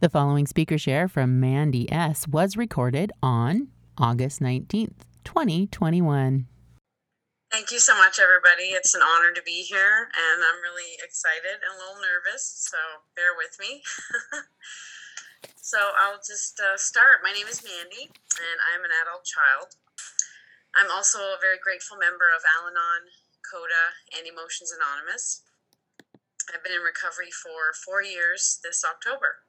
The following speaker share from Mandy S. was recorded on August 19th, 2021. Thank you so much, everybody. It's an honor to be here, and I'm really excited and a little nervous, so bear with me. so I'll just uh, start. My name is Mandy, and I'm an adult child. I'm also a very grateful member of Al Anon, CODA, and Emotions Anonymous. I've been in recovery for four years this October.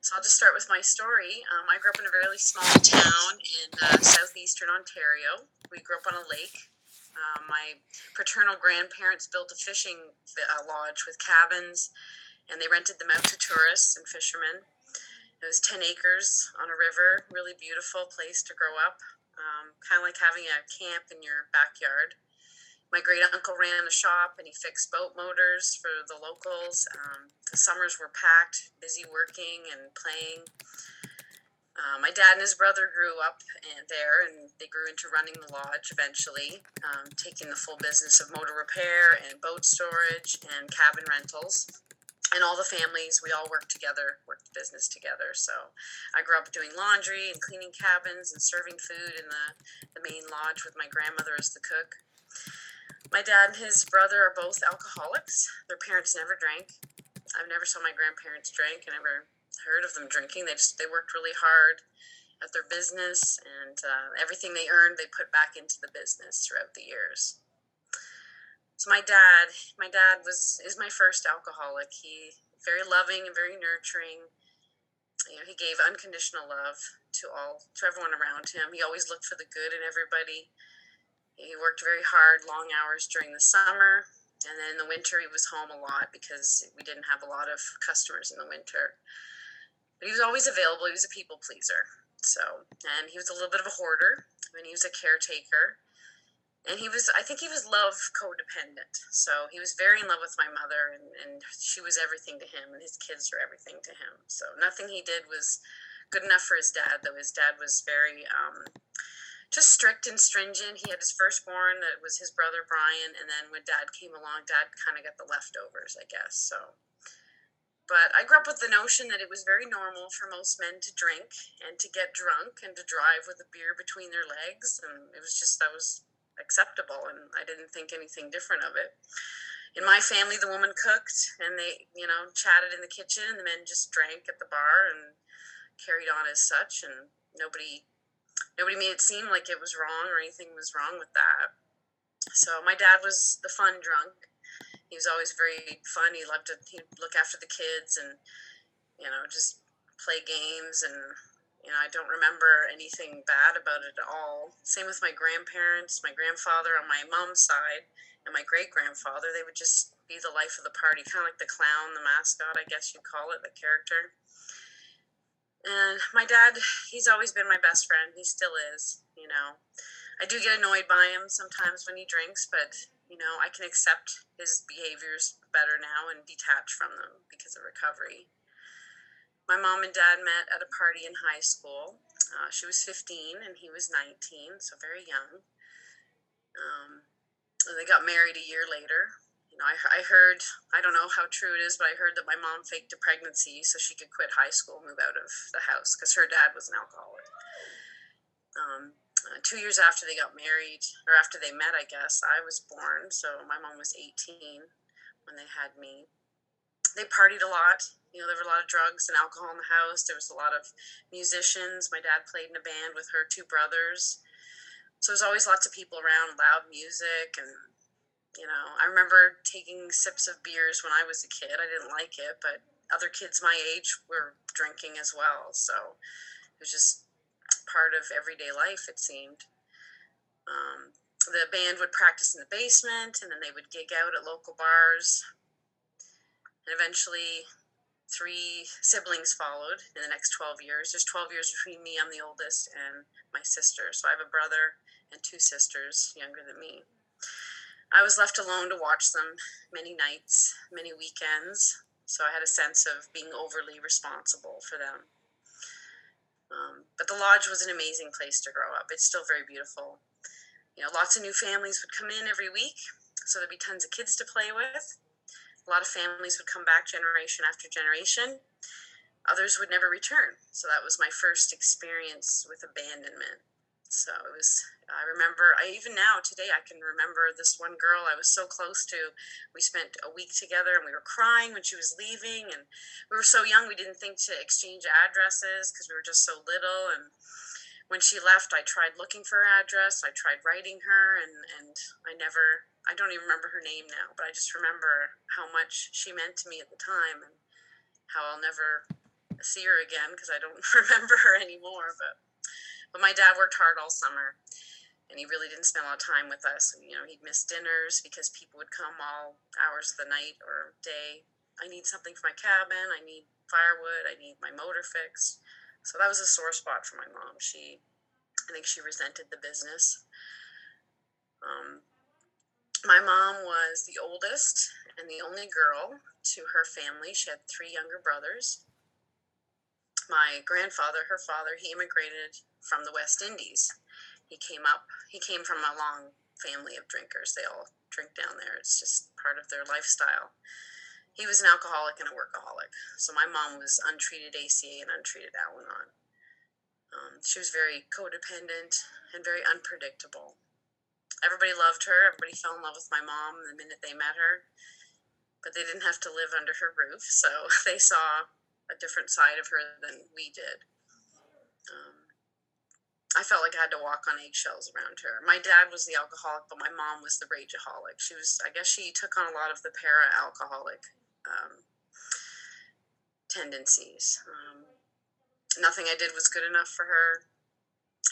So I'll just start with my story. Um, I grew up in a really small town in uh, southeastern Ontario. We grew up on a lake. Uh, my paternal grandparents built a fishing uh, lodge with cabins, and they rented them out to tourists and fishermen. It was 10 acres on a river, really beautiful place to grow up, um, kind of like having a camp in your backyard my great uncle ran a shop and he fixed boat motors for the locals. Um, the summers were packed, busy working and playing. Uh, my dad and his brother grew up and there, and they grew into running the lodge eventually, um, taking the full business of motor repair and boat storage and cabin rentals. And all the families, we all worked together, worked the business together. So I grew up doing laundry and cleaning cabins and serving food in the, the main lodge with my grandmother as the cook. My dad and his brother are both alcoholics. Their parents never drank. I've never saw my grandparents drink. I never heard of them drinking. They just they worked really hard at their business, and uh, everything they earned they put back into the business throughout the years. So my dad, my dad was is my first alcoholic. He very loving and very nurturing. You know, he gave unconditional love to all to everyone around him. He always looked for the good in everybody. He worked very hard, long hours during the summer, and then in the winter he was home a lot because we didn't have a lot of customers in the winter. But he was always available. He was a people pleaser. So, and he was a little bit of a hoarder, and he was a caretaker. And he was, I think he was love codependent. So he was very in love with my mother, and, and she was everything to him, and his kids were everything to him. So nothing he did was good enough for his dad, though his dad was very, um, just strict and stringent. He had his firstborn that was his brother Brian, and then when Dad came along, Dad kind of got the leftovers, I guess. So, but I grew up with the notion that it was very normal for most men to drink and to get drunk and to drive with a beer between their legs, and it was just that was acceptable, and I didn't think anything different of it. In my family, the woman cooked, and they, you know, chatted in the kitchen, and the men just drank at the bar and carried on as such, and nobody nobody made it seem like it was wrong or anything was wrong with that. So my dad was the fun drunk. He was always very fun. He loved to he'd look after the kids and you know just play games and you know I don't remember anything bad about it at all. Same with my grandparents, my grandfather on my mom's side, and my great grandfather. They would just be the life of the party, kind of like the clown, the mascot, I guess you'd call it, the character. And my dad, he's always been my best friend. He still is, you know. I do get annoyed by him sometimes when he drinks, but, you know, I can accept his behaviors better now and detach from them because of recovery. My mom and dad met at a party in high school. Uh, she was 15 and he was 19, so very young. Um, they got married a year later know, I, I heard, I don't know how true it is, but I heard that my mom faked a pregnancy so she could quit high school, move out of the house because her dad was an alcoholic. Um, uh, two years after they got married, or after they met, I guess, I was born. So my mom was 18 when they had me. They partied a lot. You know, there were a lot of drugs and alcohol in the house. There was a lot of musicians. My dad played in a band with her two brothers. So there's always lots of people around, loud music, and you know, I remember taking sips of beers when I was a kid. I didn't like it, but other kids my age were drinking as well. So it was just part of everyday life, it seemed. Um, the band would practice in the basement and then they would gig out at local bars. And eventually, three siblings followed in the next 12 years. There's 12 years between me, I'm the oldest, and my sister. So I have a brother and two sisters younger than me. I was left alone to watch them many nights, many weekends. So I had a sense of being overly responsible for them. Um, but the lodge was an amazing place to grow up. It's still very beautiful. You know, lots of new families would come in every week, so there'd be tons of kids to play with. A lot of families would come back generation after generation. Others would never return. So that was my first experience with abandonment. So it was, I remember, I even now today, I can remember this one girl I was so close to. We spent a week together and we were crying when she was leaving. And we were so young, we didn't think to exchange addresses because we were just so little. And when she left, I tried looking for her address. I tried writing her, and, and I never, I don't even remember her name now, but I just remember how much she meant to me at the time and how I'll never see her again because I don't remember her anymore. But but my dad worked hard all summer and he really didn't spend a lot of time with us. You know, he'd miss dinners because people would come all hours of the night or day. I need something for my cabin. I need firewood. I need my motor fixed. So that was a sore spot for my mom. She, I think she resented the business. Um, my mom was the oldest and the only girl to her family. She had three younger brothers. My grandfather, her father, he immigrated from the West Indies. He came up, he came from a long family of drinkers. They all drink down there, it's just part of their lifestyle. He was an alcoholic and a workaholic. So my mom was untreated ACA and untreated Al Anon. Um, she was very codependent and very unpredictable. Everybody loved her. Everybody fell in love with my mom the minute they met her, but they didn't have to live under her roof, so they saw a different side of her than we did. Um, I felt like I had to walk on eggshells around her. My dad was the alcoholic, but my mom was the rageaholic. She was, I guess, she took on a lot of the para alcoholic um, tendencies. Um, nothing I did was good enough for her.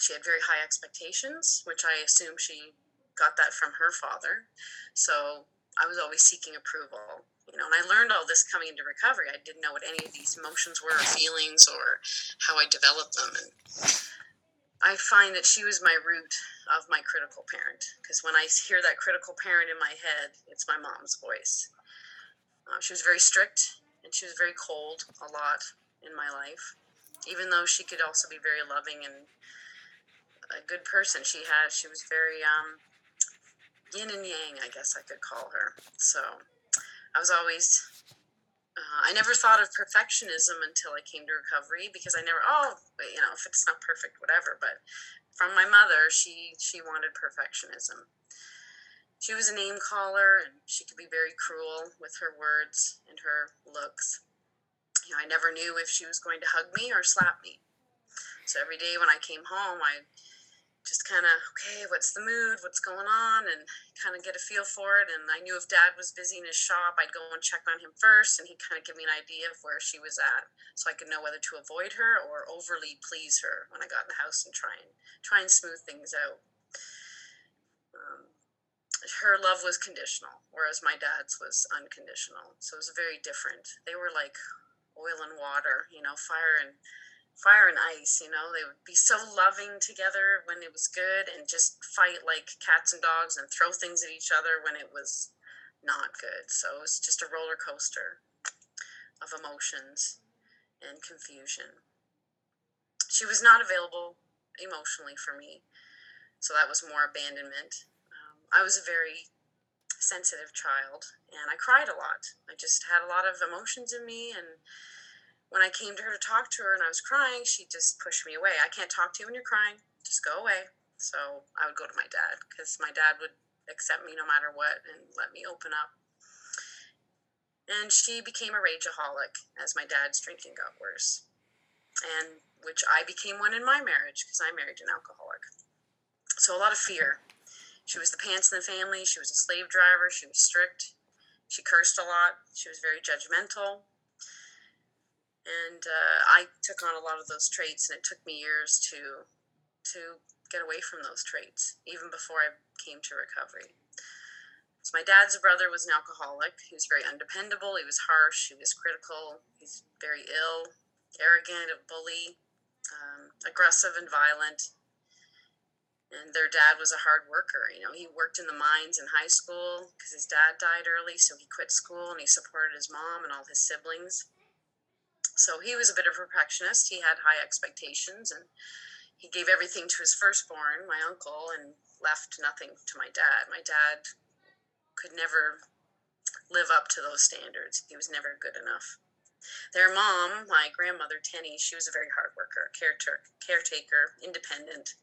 She had very high expectations, which I assume she got that from her father. So I was always seeking approval. You know, and I learned all this coming into recovery. I didn't know what any of these emotions were, or feelings, or how I developed them, and I find that she was my root of my critical parent because when I hear that critical parent in my head, it's my mom's voice. Uh, she was very strict and she was very cold a lot in my life, even though she could also be very loving and a good person. She had she was very um, yin and yang, I guess I could call her. So I was always uh, I never thought of perfectionism until I came to recovery because I never, oh, you know, if it's not perfect, whatever. But from my mother, she she wanted perfectionism. She was a name caller, and she could be very cruel with her words and her looks. You know, I never knew if she was going to hug me or slap me. So every day when I came home, I just kind of okay what's the mood? What's going on? and kind of get a feel for it and i knew if dad was busy in his shop i'd go and check on him first and he'd kind of give me an idea of where she was at so i could know whether to avoid her or overly please her when i got in the house and try and try and smooth things out. Um, her love was conditional whereas my dad's was unconditional so it was very different. They were like oil and water you know fire and fire and ice, you know, they would be so loving together when it was good and just fight like cats and dogs and throw things at each other when it was not good. So it was just a roller coaster of emotions and confusion. She was not available emotionally for me, so that was more abandonment. Um, I was a very sensitive child and I cried a lot. I just had a lot of emotions in me and when I came to her to talk to her and I was crying, she just pushed me away. I can't talk to you when you're crying. Just go away. So I would go to my dad because my dad would accept me no matter what and let me open up. And she became a rageaholic as my dad's drinking got worse. And which I became one in my marriage because I married an alcoholic. So a lot of fear. She was the pants in the family. She was a slave driver. She was strict. She cursed a lot. She was very judgmental and uh, I took on a lot of those traits, and it took me years to to get away from those traits, even before I came to recovery. So my dad's brother was an alcoholic. He was very undependable. He was harsh. He was critical. He's very ill, arrogant, a bully, um, aggressive and violent. And their dad was a hard worker. You know, he worked in the mines in high school because his dad died early, so he quit school and he supported his mom and all his siblings. So he was a bit of a perfectionist. He had high expectations and he gave everything to his firstborn, my uncle, and left nothing to my dad. My dad could never live up to those standards. He was never good enough. Their mom, my grandmother Tenny, she was a very hard worker, caretaker, independent,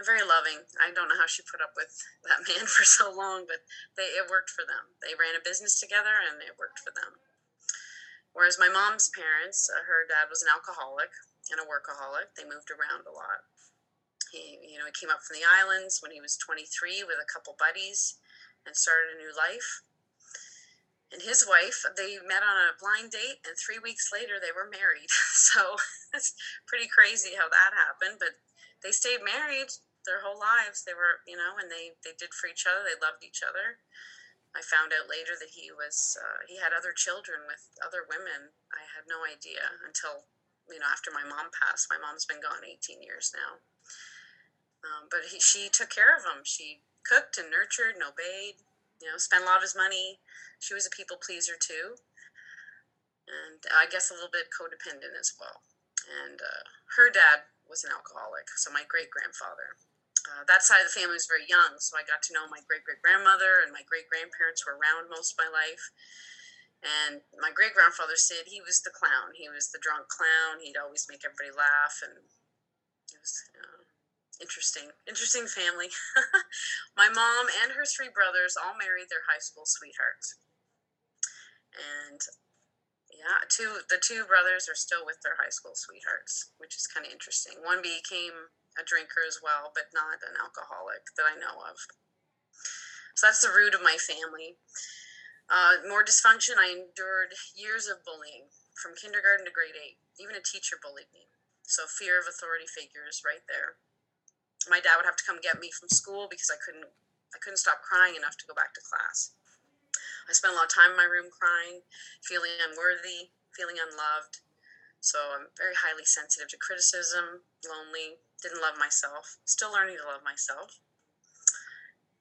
and very loving. I don't know how she put up with that man for so long, but they it worked for them. They ran a business together, and it worked for them. Whereas my mom's parents, uh, her dad was an alcoholic and a workaholic. They moved around a lot. He, you know, he came up from the islands when he was 23 with a couple buddies and started a new life. And his wife, they met on a blind date, and three weeks later they were married. so it's pretty crazy how that happened. But they stayed married their whole lives. They were, you know, and they they did for each other. They loved each other. I found out later that he was uh, he had other children with other women. I had no idea until you know after my mom passed. My mom's been gone 18 years now. Um, but he, she took care of him. She cooked and nurtured and obeyed, you know, spent a lot of his money. She was a people pleaser too. And I guess a little bit codependent as well. And uh, her dad was an alcoholic, so my great grandfather. Uh, that side of the family was very young, so I got to know my great great grandmother, and my great grandparents were around most of my life. And my great grandfather said he was the clown. He was the drunk clown. He'd always make everybody laugh, and it was interesting, interesting family. my mom and her three brothers all married their high school sweethearts, and yeah, two the two brothers are still with their high school sweethearts, which is kind of interesting. One became a drinker as well, but not an alcoholic that I know of. So that's the root of my family. Uh, more dysfunction. I endured years of bullying from kindergarten to grade eight. Even a teacher bullied me. So fear of authority figures right there my dad would have to come get me from school because I couldn't I couldn't stop crying enough to go back to class. I spent a lot of time in my room crying, feeling unworthy, feeling unloved. So I'm very highly sensitive to criticism, lonely, didn't love myself, still learning to love myself.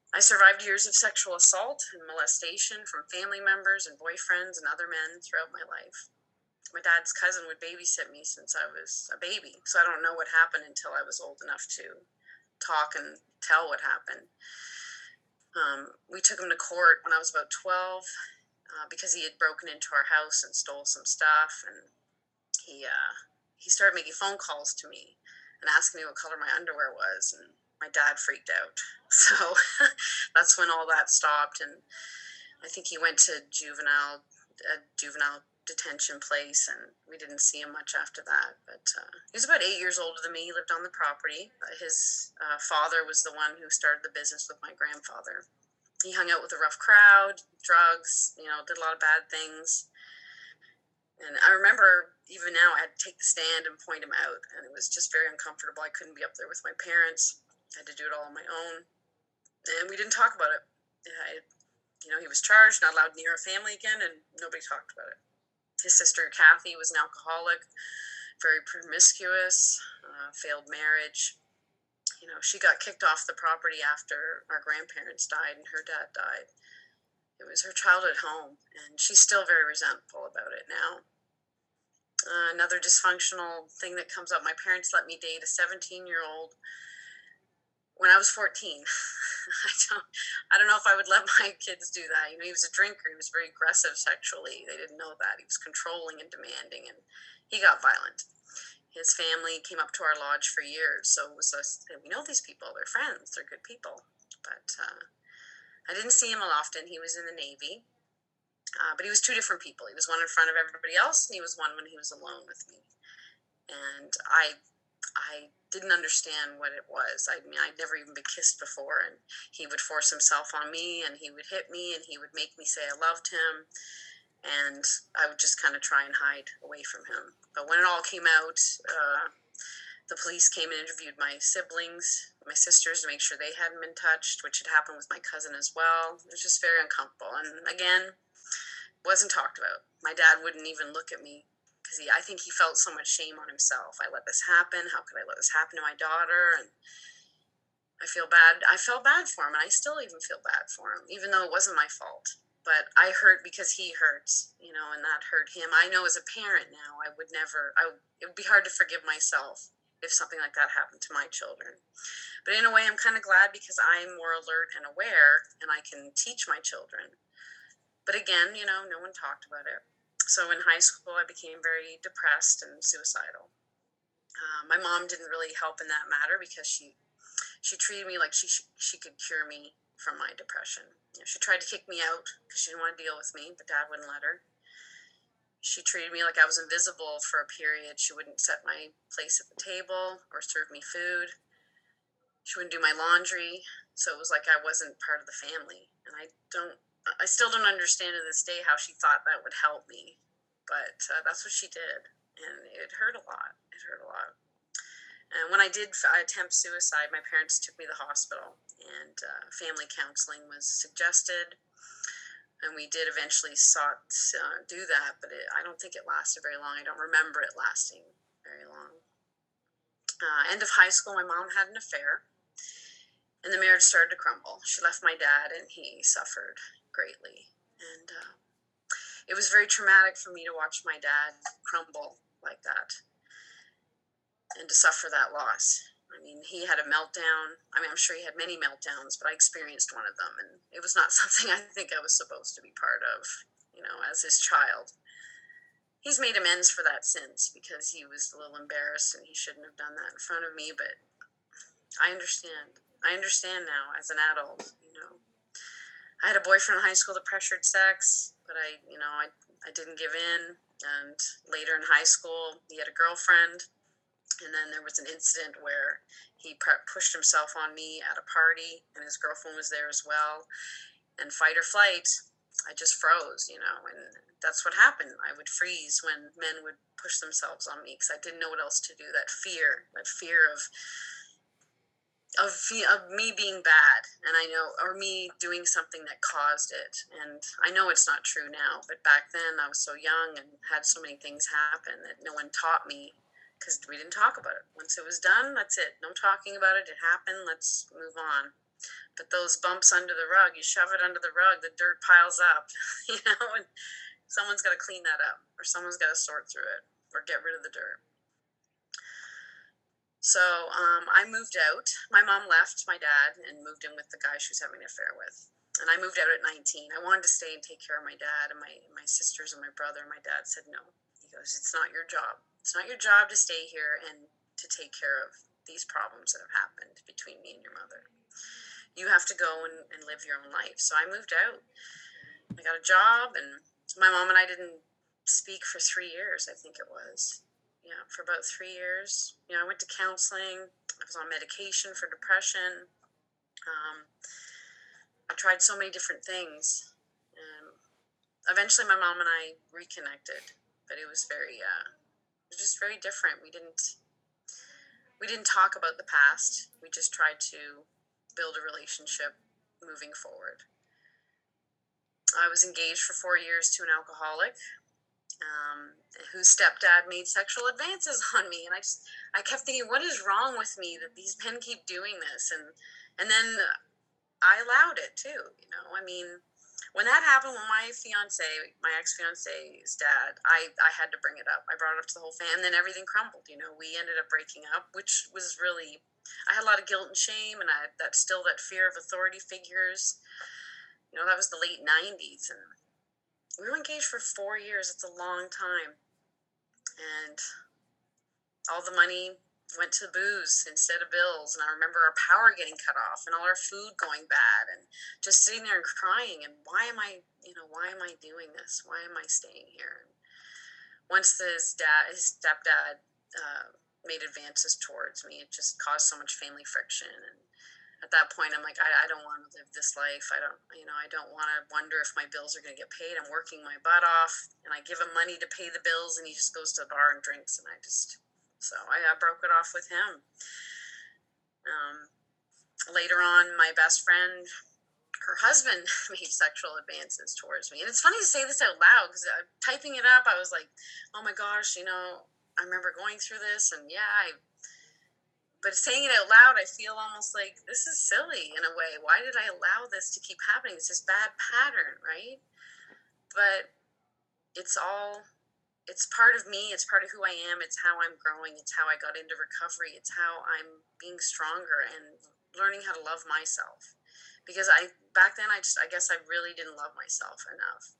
I survived years of sexual assault and molestation from family members and boyfriends and other men throughout my life. My dad's cousin would babysit me since I was a baby, so I don't know what happened until I was old enough to talk and tell what happened. Um, we took him to court when I was about 12 uh, because he had broken into our house and stole some stuff. And he, uh, he started making phone calls to me and asking me what color my underwear was. And my dad freaked out. So that's when all that stopped. And I think he went to juvenile, a juvenile detention place, and we didn't see him much after that. But uh, he was about eight years older than me. He lived on the property. His uh, father was the one who started the business with my grandfather. He hung out with a rough crowd, drugs, you know, did a lot of bad things. And I remember even now I had to take the stand and point him out, and it was just very uncomfortable. I couldn't be up there with my parents. I had to do it all on my own, and we didn't talk about it. I, you know, he was charged, not allowed near a family again, and nobody talked about it. His sister Kathy was an alcoholic, very promiscuous, uh, failed marriage. You know, she got kicked off the property after our grandparents died and her dad died. It was her childhood home, and she's still very resentful about it now. Uh, another dysfunctional thing that comes up my parents let me date a 17 year old when I was 14. I don't, I don't know if I would let my kids do that. You know, he was a drinker. He was very aggressive sexually. They didn't know that. He was controlling and demanding, and he got violent. His family came up to our lodge for years, so it was us. We know these people. They're friends. They're good people. But uh, I didn't see him often. He was in the Navy. Uh, but he was two different people. He was one in front of everybody else, and he was one when he was alone with me. And I I didn't understand what it was. I mean, I'd never even been kissed before, and he would force himself on me, and he would hit me, and he would make me say I loved him, and I would just kind of try and hide away from him. But when it all came out, uh, the police came and interviewed my siblings, my sisters to make sure they hadn't been touched, which had happened with my cousin as well. It was just very uncomfortable. And again, wasn't talked about. My dad wouldn't even look at me because I think he felt so much shame on himself. I let this happen. How could I let this happen to my daughter? And I feel bad. I felt bad for him, and I still even feel bad for him, even though it wasn't my fault. But I hurt because he hurts, you know, and that hurt him. I know as a parent now, I would never. I it would be hard to forgive myself if something like that happened to my children. But in a way, I'm kind of glad because I'm more alert and aware and I can teach my children. But again, you know, no one talked about it. So in high school, I became very depressed and suicidal. Uh, my mom didn't really help in that matter because she she treated me like she she, could cure me from my depression. You know, she tried to kick me out because she didn't want to deal with me, but dad wouldn't let her she treated me like I was invisible for a period. She wouldn't set my place at the table or serve me food. She wouldn't do my laundry. So it was like I wasn't part of the family. And I don't, I still don't understand to this day how she thought that would help me. But uh, that's what she did. And it hurt a lot. It hurt a lot. And when I did attempt suicide, my parents took me to the hospital, and uh, family counseling was suggested and we did eventually sought to uh, do that, but it, I don't think it lasted very long. I don't remember it lasting very long. Uh, end of high school, my mom had an affair, and the marriage started to crumble. She left my dad, and he suffered greatly. And uh, it was very traumatic for me to watch my dad crumble like that and to suffer that loss. I mean, he had a meltdown. I mean, I'm sure he had many meltdowns, but I experienced one of them, and it was not something I think I was supposed to be part of, you know, as his child. He's made amends for that since because he was a little embarrassed and he shouldn't have done that in front of me, but I understand. I understand now as an adult, you know. I had a boyfriend in high school that pressured sex, but I, you know, I, I didn't give in. And later in high school, he had a girlfriend and then there was an incident where he pushed himself on me at a party, and his girlfriend was there as well. And fight or flight, I just froze, you know, and that's what happened. I would freeze when men would push themselves on me because I didn't know what else to do. That fear, that fear of of of me being bad, and I know, or me doing something that caused it. And I know it's not true now, but back then I was so young and had so many things happen that no one taught me because we didn't talk about it. Once it was done, that's it. No talking about it. It happened. Let's move on. But those bumps under the rug, you shove it under the rug, the dirt piles up, you know, and someone's got to clean that up, or someone's got to sort through it, or get rid of the dirt. So um, I moved out. My mom left my dad and moved in with the guy she was having an affair with. And I moved out at 19. I wanted to stay and take care of my dad and my, my sisters and my brother. And My dad said no. He goes, It's not your job. It's not your job to stay here and to take care of these problems that have happened between me and your mother. You have to go and, and live your own life. So I moved out. I got a job, and my mom and I didn't speak for three years, I think it was. Yeah, for about three years. You know, I went to counseling. I was on medication for depression. Um, I tried so many different things. Um, eventually, my mom and I reconnected, but it was very uh, just very different. We didn't we didn't talk about the past. We just tried to build a relationship moving forward. I was engaged for four years to an alcoholic um, whose stepdad made sexual advances on me, and I just I kept thinking, what is wrong with me that these men keep doing this? And and then I allowed it too. You know, I mean, when that happened with my fiance, my ex fiance's dad, I, I had to bring it up. I brought it up to the whole family, and then everything crumbled. You know, we ended up breaking up, which was really, I had a lot of guilt and shame, and I had that still that fear of authority figures. You know, that was the late 90s, and we were engaged for four years. It's a long time. And all the money went to booze instead of bills and i remember our power getting cut off and all our food going bad and just sitting there and crying and why am i you know why am i doing this? Why am i staying here? Once his dad his stepdad uh, made advances towards me it just caused so much family friction and at that point i'm like i, I don't want to live this life. I don't you know i don't want to wonder if my bills are going to get paid. I'm working my butt off and i give him money to pay the bills and he just goes to the bar and drinks and i just so I, I broke it off with him. Um, later on, my best friend, her husband made sexual advances towards me. And it's funny to say this out loud because uh, typing it up, I was like, oh my gosh, you know, I remember going through this, and yeah, I. But saying it out loud, I feel almost like this is silly in a way. Why did I allow this to keep happening? It's this bad pattern, right? But it's all it's part of me it's part of who i am it's how i'm growing it's how i got into recovery it's how i'm being stronger and learning how to love myself. Because i back then i just i guess i really didn't love myself enough.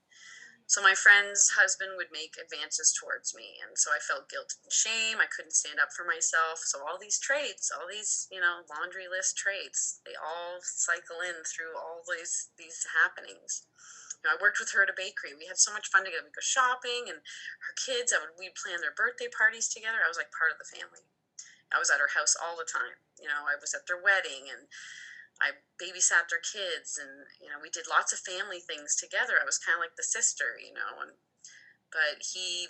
So my friend's husband would make advances towards me and so i felt guilt and shame i couldn't stand up for myself. So all these traits all these you know laundry list traits they all cycle in through all these these happenings you know, I worked with her at a bakery. We had so much fun together. We'd go shopping, and her kids, I would we'd plan their birthday parties together. I was like part of the family. I was at her house all the time. You know, I was at their wedding, and I babysat their kids, and you know, we did lots of family things together. I was kind of like the sister, you know, and but he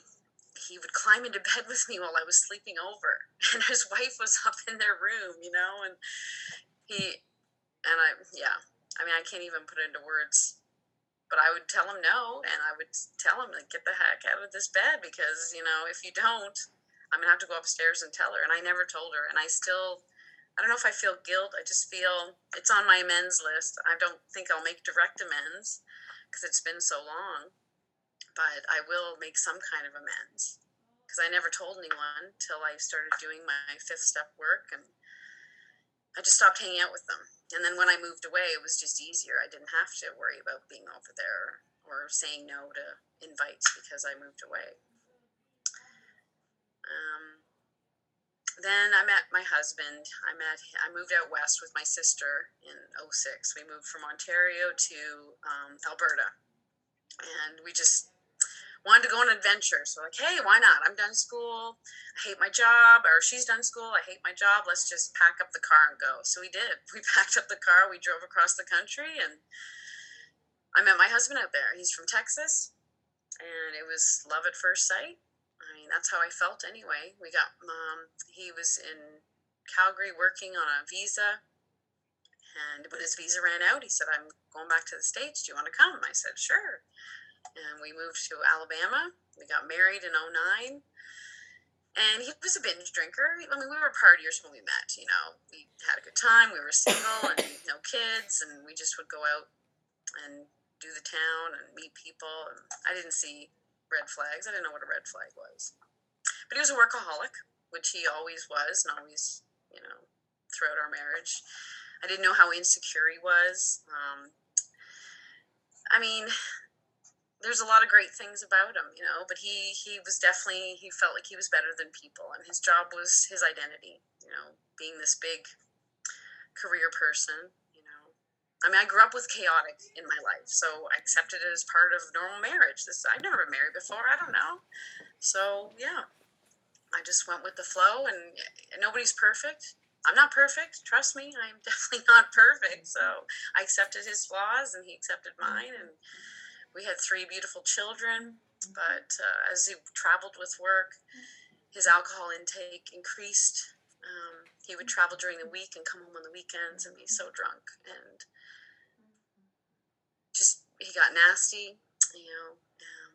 he would climb into bed with me while I was sleeping over, and his wife was up in their room, you know, and he and I yeah, I mean, I can't even put it into words but I would tell him no, and I would tell him like, get the heck out of this bed because you know if you don't, I'm gonna have to go upstairs and tell her. And I never told her, and I still, I don't know if I feel guilt. I just feel it's on my amends list. I don't think I'll make direct amends because it's been so long, but I will make some kind of amends because I never told anyone till I started doing my fifth step work and I just stopped hanging out with them. And then when I moved away, it was just easier. I didn't have to worry about being over there or saying no to invites because I moved away. Um, then I met my husband. I met. I moved out west with my sister in 06. We moved from Ontario to um, Alberta, and we just wanted to go on an adventure. So like, hey, why not? I'm done school. I hate my job, or she's done school. I hate my job. Let's just pack up the car and go. So we did. We packed up the car. We drove across the country, and I met my husband out there. He's from Texas, and it was love at first sight. I mean, that's how I felt anyway. We got mom. he was in Calgary working on a visa. And when his visa ran out, he said, I'm going back to the States. Do you want to come? I said, sure and we moved to Alabama. We got married in 09. And he was a binge drinker. I mean, we were partiers when we met, you know. We had a good time. We were single and no kids, and we just would go out and do the town and meet people. And I didn't see red flags. I didn't know what a red flag was. But he was a workaholic, which he always was, and always, you know, throughout our marriage. I didn't know how insecure he was. Um, I mean, there's a lot of great things about him, you know, but he he was definitely he felt like he was better than people and his job was his identity, you know, being this big career person, you know. I mean, I grew up with chaotic in my life, so I accepted it as part of normal marriage. This I've never been married before, I don't know. So, yeah. I just went with the flow and nobody's perfect. I'm not perfect, trust me. I'm definitely not perfect. So, I accepted his flaws and he accepted mine and we had three beautiful children, but uh, as he traveled with work, his alcohol intake increased. Um, he would travel during the week and come home on the weekends and be so drunk and just he got nasty. You know, um,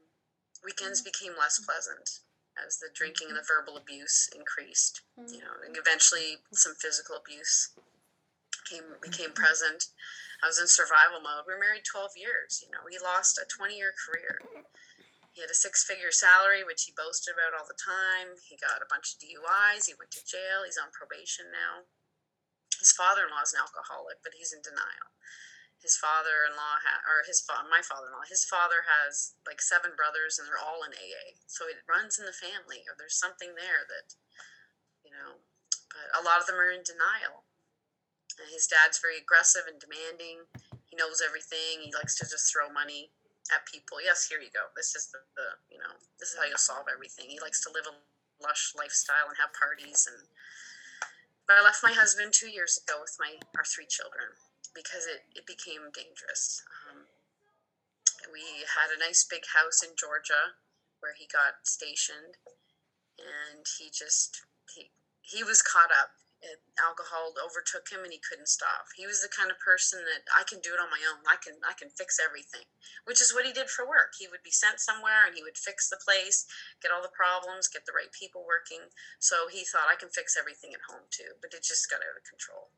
weekends became less pleasant as the drinking and the verbal abuse increased. You know, and eventually some physical abuse came became present. I was in survival mode. We were married 12 years. You know, he lost a 20 year career. He had a six figure salary, which he boasted about all the time. He got a bunch of DUIs. He went to jail. He's on probation now. His father in law is an alcoholic, but he's in denial. His father in law, ha- or his fa- my father in law, his father has like seven brothers and they're all in AA. So it runs in the family, or there's something there that, you know, but a lot of them are in denial and his dad's very aggressive and demanding. He knows everything. He likes to just throw money at people. Yes, here you go. This is the, the you know, this is how you'll solve everything. He likes to live a lush lifestyle and have parties and but I left my husband two years ago with my our three children because it, it became dangerous. Um, we had a nice big house in Georgia where he got stationed and he just he he was caught up alcohol overtook him and he couldn't stop. He was the kind of person that I can do it on my own. I can I can fix everything, which is what he did for work. He would be sent somewhere and he would fix the place, get all the problems, get the right people working. So he thought I can fix everything at home too, but it just got out of control.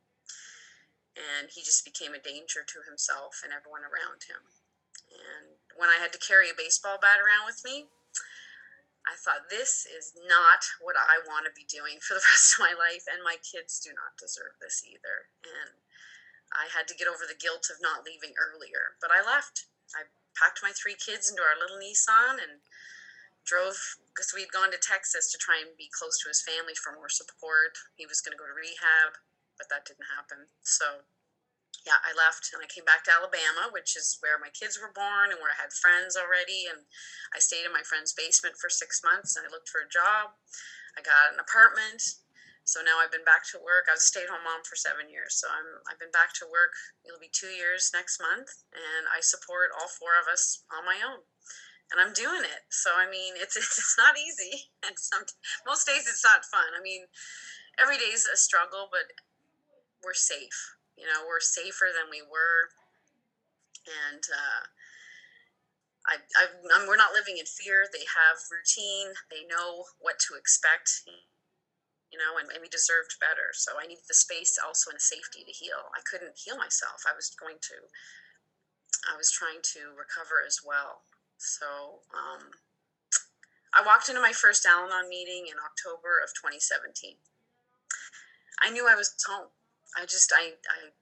And he just became a danger to himself and everyone around him. And when I had to carry a baseball bat around with me, I thought this is not what I want to be doing for the rest of my life, and my kids do not deserve this either. And I had to get over the guilt of not leaving earlier, but I left. I packed my three kids into our little Nissan and drove because we had gone to Texas to try and be close to his family for more support. He was going to go to rehab, but that didn't happen. So yeah, I left and I came back to Alabama, which is where my kids were born and where I had friends already. And I stayed in my friend's basement for six months and I looked for a job. I got an apartment. So now I've been back to work. I was a stay-at-home mom for seven years. So I'm I've been back to work. It'll be two years next month, and I support all four of us on my own. And I'm doing it. So I mean, it's it's not easy, and some most days it's not fun. I mean, every day is a struggle, but we're safe you know, we're safer than we were, and uh, I, I, we're not living in fear. They have routine. They know what to expect. You know, and, and we deserved better. So I needed the space also and safety to heal. I couldn't heal myself. I was going to. I was trying to recover as well. So um, I walked into my first Al Anon meeting in October of 2017. I knew I was home. I just I I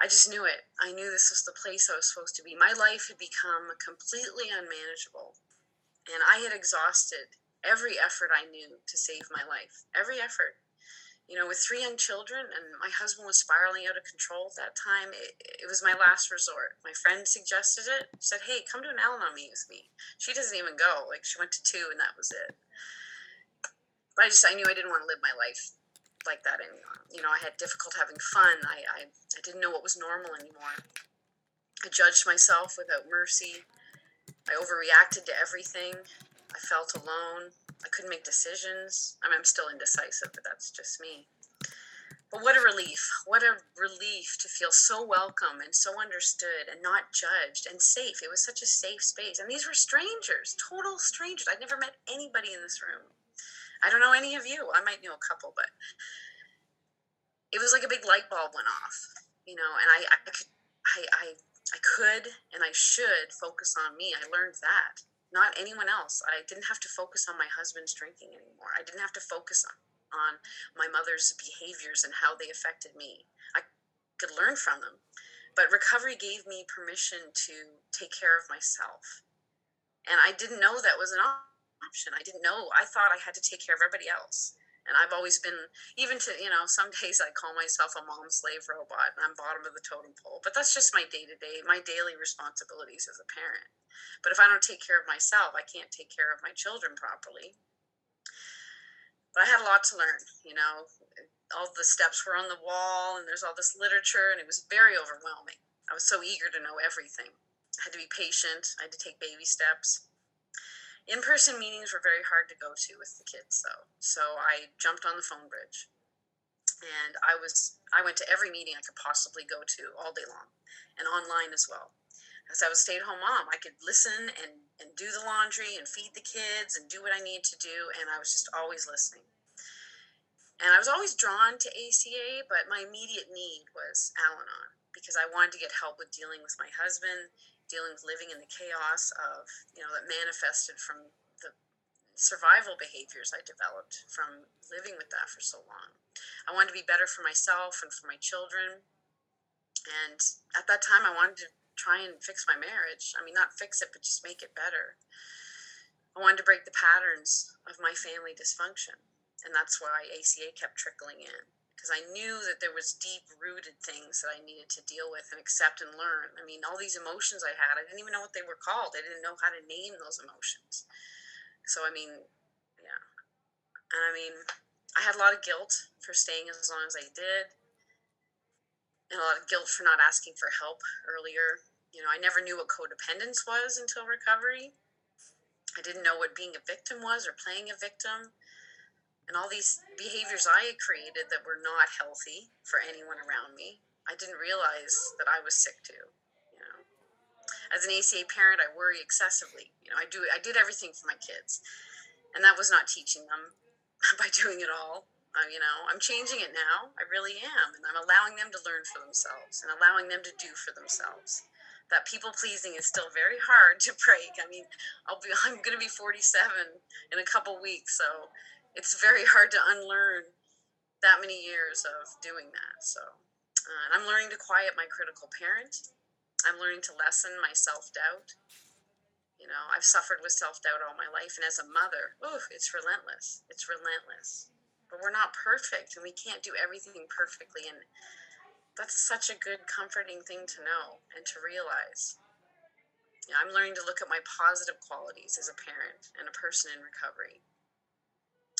I just knew it. I knew this was the place I was supposed to be. My life had become completely unmanageable, and I had exhausted every effort I knew to save my life. Every effort. You know, with three young children and my husband was spiraling out of control at that time, it, it was my last resort. My friend suggested it, said, Hey, come to an Al Anon meet with me. She doesn't even go. Like, she went to two and that was it. But I just, I knew I didn't want to live my life like that anymore. You know, I had difficult having fun. I, I, I didn't know what was normal anymore. I judged myself without mercy. I overreacted to everything. I felt alone. I couldn't make decisions. I mean, I'm still indecisive, but that's just me. But what a relief. What a relief to feel so welcome and so understood and not judged and safe. It was such a safe space. And these were strangers, total strangers. I'd never met anybody in this room. I don't know any of you. I might know a couple, but it was like a big light bulb went off, you know, and I, I could, I, I, I could and I should focus on me. I learned that, not anyone else. I didn't have to focus on my husband's drinking anymore. I didn't have to focus on, on my mother's behaviors and how they affected me. I could learn from them. But recovery gave me permission to take care of myself. And I didn't know that was an option option. I didn't know. I thought I had to take care of everybody else. And I've always been, even to, you know, some days I call myself a mom slave robot and I'm bottom of the totem pole. But that's just my day to day, my daily responsibilities as a parent. But if I don't take care of myself, I can't take care of my children properly. But I had a lot to learn, you know. All the steps were on the wall and there's all this literature and it was very overwhelming. I was so eager to know everything. I had to be patient, I had to take baby steps in-person meetings were very hard to go to with the kids though. So i jumped on the phone bridge. And i was i went to every meeting i could possibly go to all day long and online as well. As i was stay-at-home mom i could listen and and do the laundry and feed the kids and do what i needed to do and i was just always listening. And i was always drawn to aca but my immediate need was al-anon because i wanted to get help with dealing with my husband dealing with living in the chaos of you know that manifested from the survival behaviors I developed from living with that for so long. I wanted to be better for myself and for my children. And at that time, I wanted to try and fix my marriage. I mean, not fix it, but just make it better. I wanted to break the patterns of my family dysfunction. And that's why ACA kept trickling in because I knew that there was deep rooted things that I needed to deal with and accept and learn. I mean, all these emotions I had, I didn't even know what they were called. I didn't know how to name those emotions. So I mean, yeah. And I mean, I had a lot of guilt for staying as long as I did. And a lot of guilt for not asking for help earlier. You know, I never knew what codependence was until recovery. I didn't know what being a victim was or playing a victim. And all these behaviors I had created that were not healthy for anyone around me, I didn't realize that I was sick too. You know, as an ACA parent, I worry excessively. You know, I do I did everything for my kids, and that was not teaching them by doing it all. Uh, you know, I'm changing it now. I really am, and I'm allowing them to learn for themselves and allowing them to do for themselves. That people pleasing is still very hard to break. I mean, I'll be I'm going to be 47 in a couple weeks, so it's very hard to unlearn that many years of doing that. So, uh, I'm learning to quiet my critical parent. I'm learning to lessen my self doubt. You know, I've suffered with self doubt all my life, and as a mother, ooh, it's relentless. It's relentless. But we're not perfect, and we can't do everything perfectly. And that's such a good, comforting thing to know and to realize. You know, I'm learning to look at my positive qualities as a parent and a person in recovery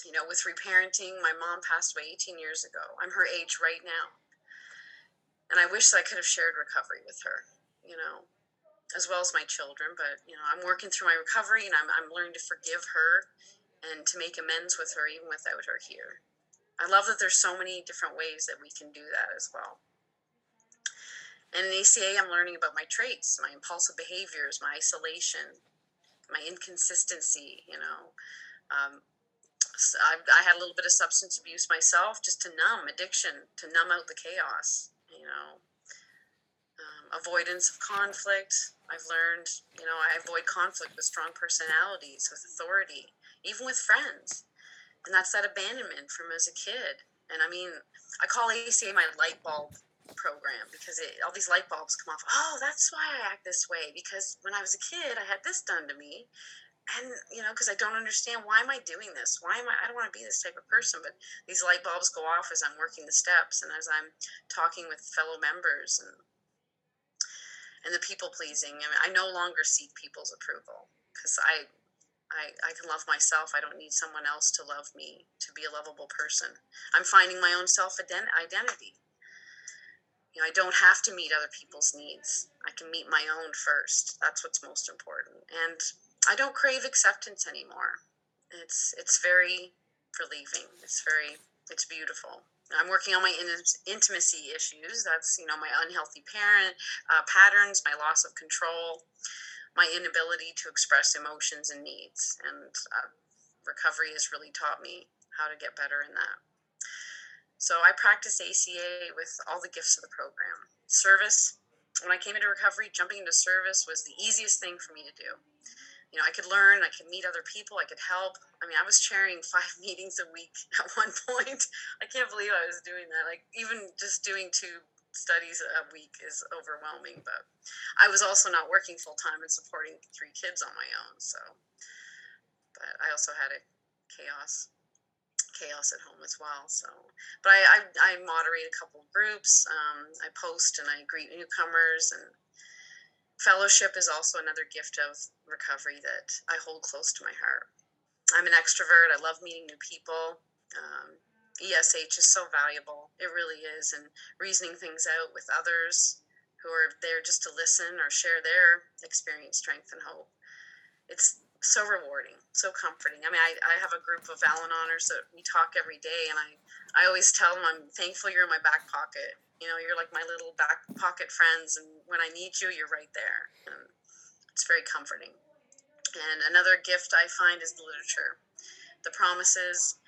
you know, with reparenting, my mom passed away 18 years ago. I'm her age right now. And I wish I could have shared recovery with her, you know, as well as my children. But, you know, I'm working through my recovery and I'm, I'm learning to forgive her and to make amends with her even without her here. I love that there's so many different ways that we can do that as well. And in ACA, I'm learning about my traits, my impulsive behaviors, my isolation, my inconsistency, you know, um, I, I had a little bit of substance abuse myself just to numb addiction, to numb out the chaos, you know. Um, avoidance of conflict. I've learned, you know, I avoid conflict with strong personalities, with authority, even with friends. And that's that abandonment from as a kid. And I mean, I call ACA my light bulb program because it, all these light bulbs come off. Oh, that's why I act this way. Because when I was a kid, I had this done to me and you know because i don't understand why am i doing this? Why am i i don't want to be this type of person but these light bulbs go off as i'm working the steps and as i'm talking with fellow members and and the people pleasing I, mean, I no longer seek people's approval because I, I i can love myself. I don't need someone else to love me to be a lovable person. I'm finding my own self identity. You know i don't have to meet other people's needs. I can meet my own first. That's what's most important. And I don't crave acceptance anymore. It's it's very relieving. It's very it's beautiful. I'm working on my in- intimacy issues. That's you know my unhealthy parent uh, patterns, my loss of control, my inability to express emotions and needs, and uh, recovery has really taught me how to get better in that. So I practice ACA with all the gifts of the program. Service. When I came into recovery, jumping into service was the easiest thing for me to do you know, I could learn, I could meet other people, I could help. I mean, I was chairing five meetings a week at one point. I can't believe I was doing that. Like, even just doing two studies a week is overwhelming. But I was also not working full time and supporting three kids on my own. So, but I also had a chaos chaos at home as well. So, but I, I, I moderate a couple groups. Um, I post and I greet newcomers and Fellowship is also another gift of recovery that I hold close to my heart. I'm an extrovert. I love meeting new people. Um, ESH is so valuable. It really is. And reasoning things out with others who are there just to listen or share their experience, strength, and hope. It's so rewarding, so comforting. I mean, I, I have a group of Al Anoners that we talk every day, and I, I always tell them I'm thankful you're in my back pocket you know, you're like my little back pocket friends, and when I need you, you're right there. And it's very comforting. And another gift I find is the literature, the promises.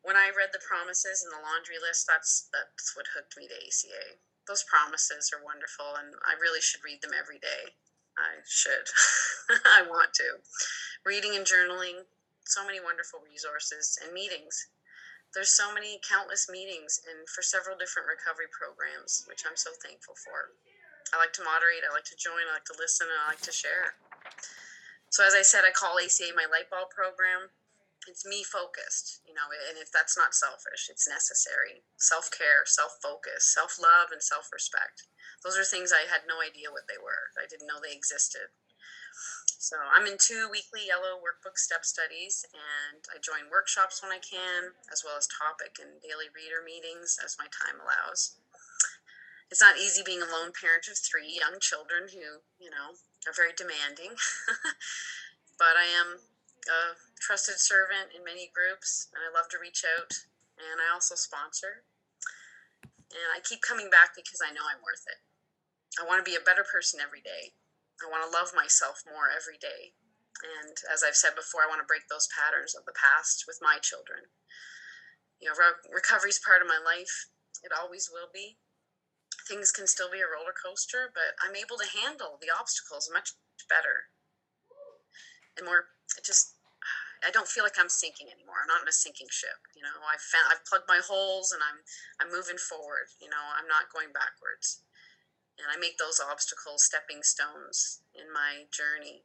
When I read the promises in the laundry list, that's that's what hooked me to ACA. Those promises are wonderful, and I really should read them every day. I should. I want to. Reading and journaling, so many wonderful resources and meetings there's so many countless meetings and for several different recovery programs, which I'm so thankful for. I like to moderate, I like to join, I like to listen, and I like to share. So as I said, I call ACA my light bulb program. It's me focused, you know, and if that's not selfish, it's necessary. Self care, self focus, self love, and self respect. Those are things I had no idea what they were. I didn't know they existed. So I'm in two weekly yellow workbook step studies, and I join workshops when I can, as well as topic and daily reader meetings as my time allows. It's not easy being a lone parent of three young children who, you know, are very demanding, but I am a trusted servant in many groups, and I love to reach out. And I also sponsor. And I keep coming back because I know I'm worth it. I want to be a better person every day. I want to love myself more every day. And as I've said before, I want to break those patterns of the past with my children. You know, re- recovery is part of my life. It always will be. Things can still be a roller coaster, but I'm able to handle the obstacles much better. And more, it just, I don't feel like I'm sinking anymore. I'm not in a sinking ship. You know, I've found, I've plugged my holes and I'm, I'm moving forward. You know, I'm not going backwards. And I make those obstacles stepping stones in my journey.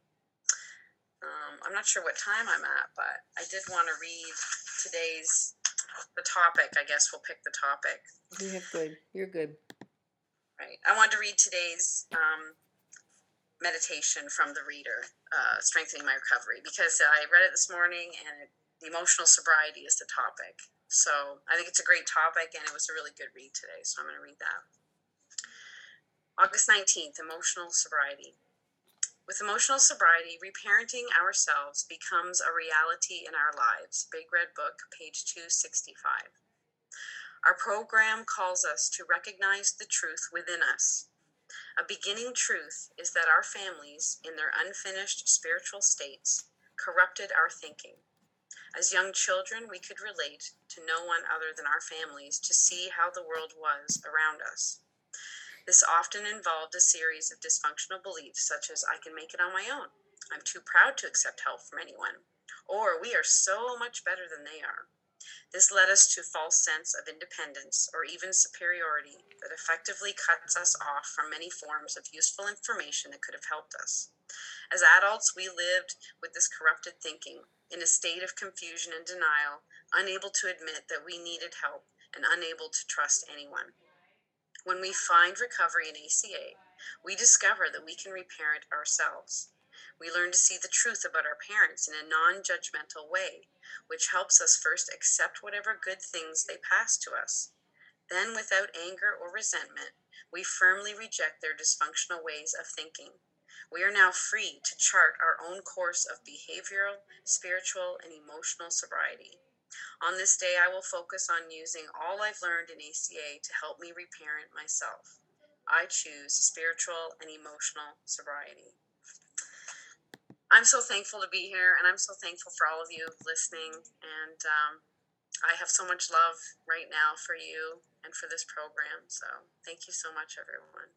Um, I'm not sure what time I'm at, but I did want to read today's the topic. I guess we'll pick the topic. You're good. You're good. Right. I wanted to read today's um, meditation from the reader, uh, strengthening my recovery, because I read it this morning, and it, the emotional sobriety is the topic. So I think it's a great topic, and it was a really good read today. So I'm going to read that. August 19th, emotional sobriety. With emotional sobriety, reparenting ourselves becomes a reality in our lives. Big Red Book, page 265. Our program calls us to recognize the truth within us. A beginning truth is that our families, in their unfinished spiritual states, corrupted our thinking. As young children, we could relate to no one other than our families to see how the world was around us. This often involved a series of dysfunctional beliefs, such as I can make it on my own, I'm too proud to accept help from anyone, or we are so much better than they are. This led us to a false sense of independence or even superiority that effectively cuts us off from many forms of useful information that could have helped us. As adults, we lived with this corrupted thinking in a state of confusion and denial, unable to admit that we needed help and unable to trust anyone. When we find recovery in ACA, we discover that we can reparent ourselves. We learn to see the truth about our parents in a non judgmental way, which helps us first accept whatever good things they pass to us. Then, without anger or resentment, we firmly reject their dysfunctional ways of thinking. We are now free to chart our own course of behavioral, spiritual, and emotional sobriety. On this day, I will focus on using all I've learned in ACA to help me reparent myself. I choose spiritual and emotional sobriety. I'm so thankful to be here, and I'm so thankful for all of you listening. And um, I have so much love right now for you and for this program. So thank you so much, everyone.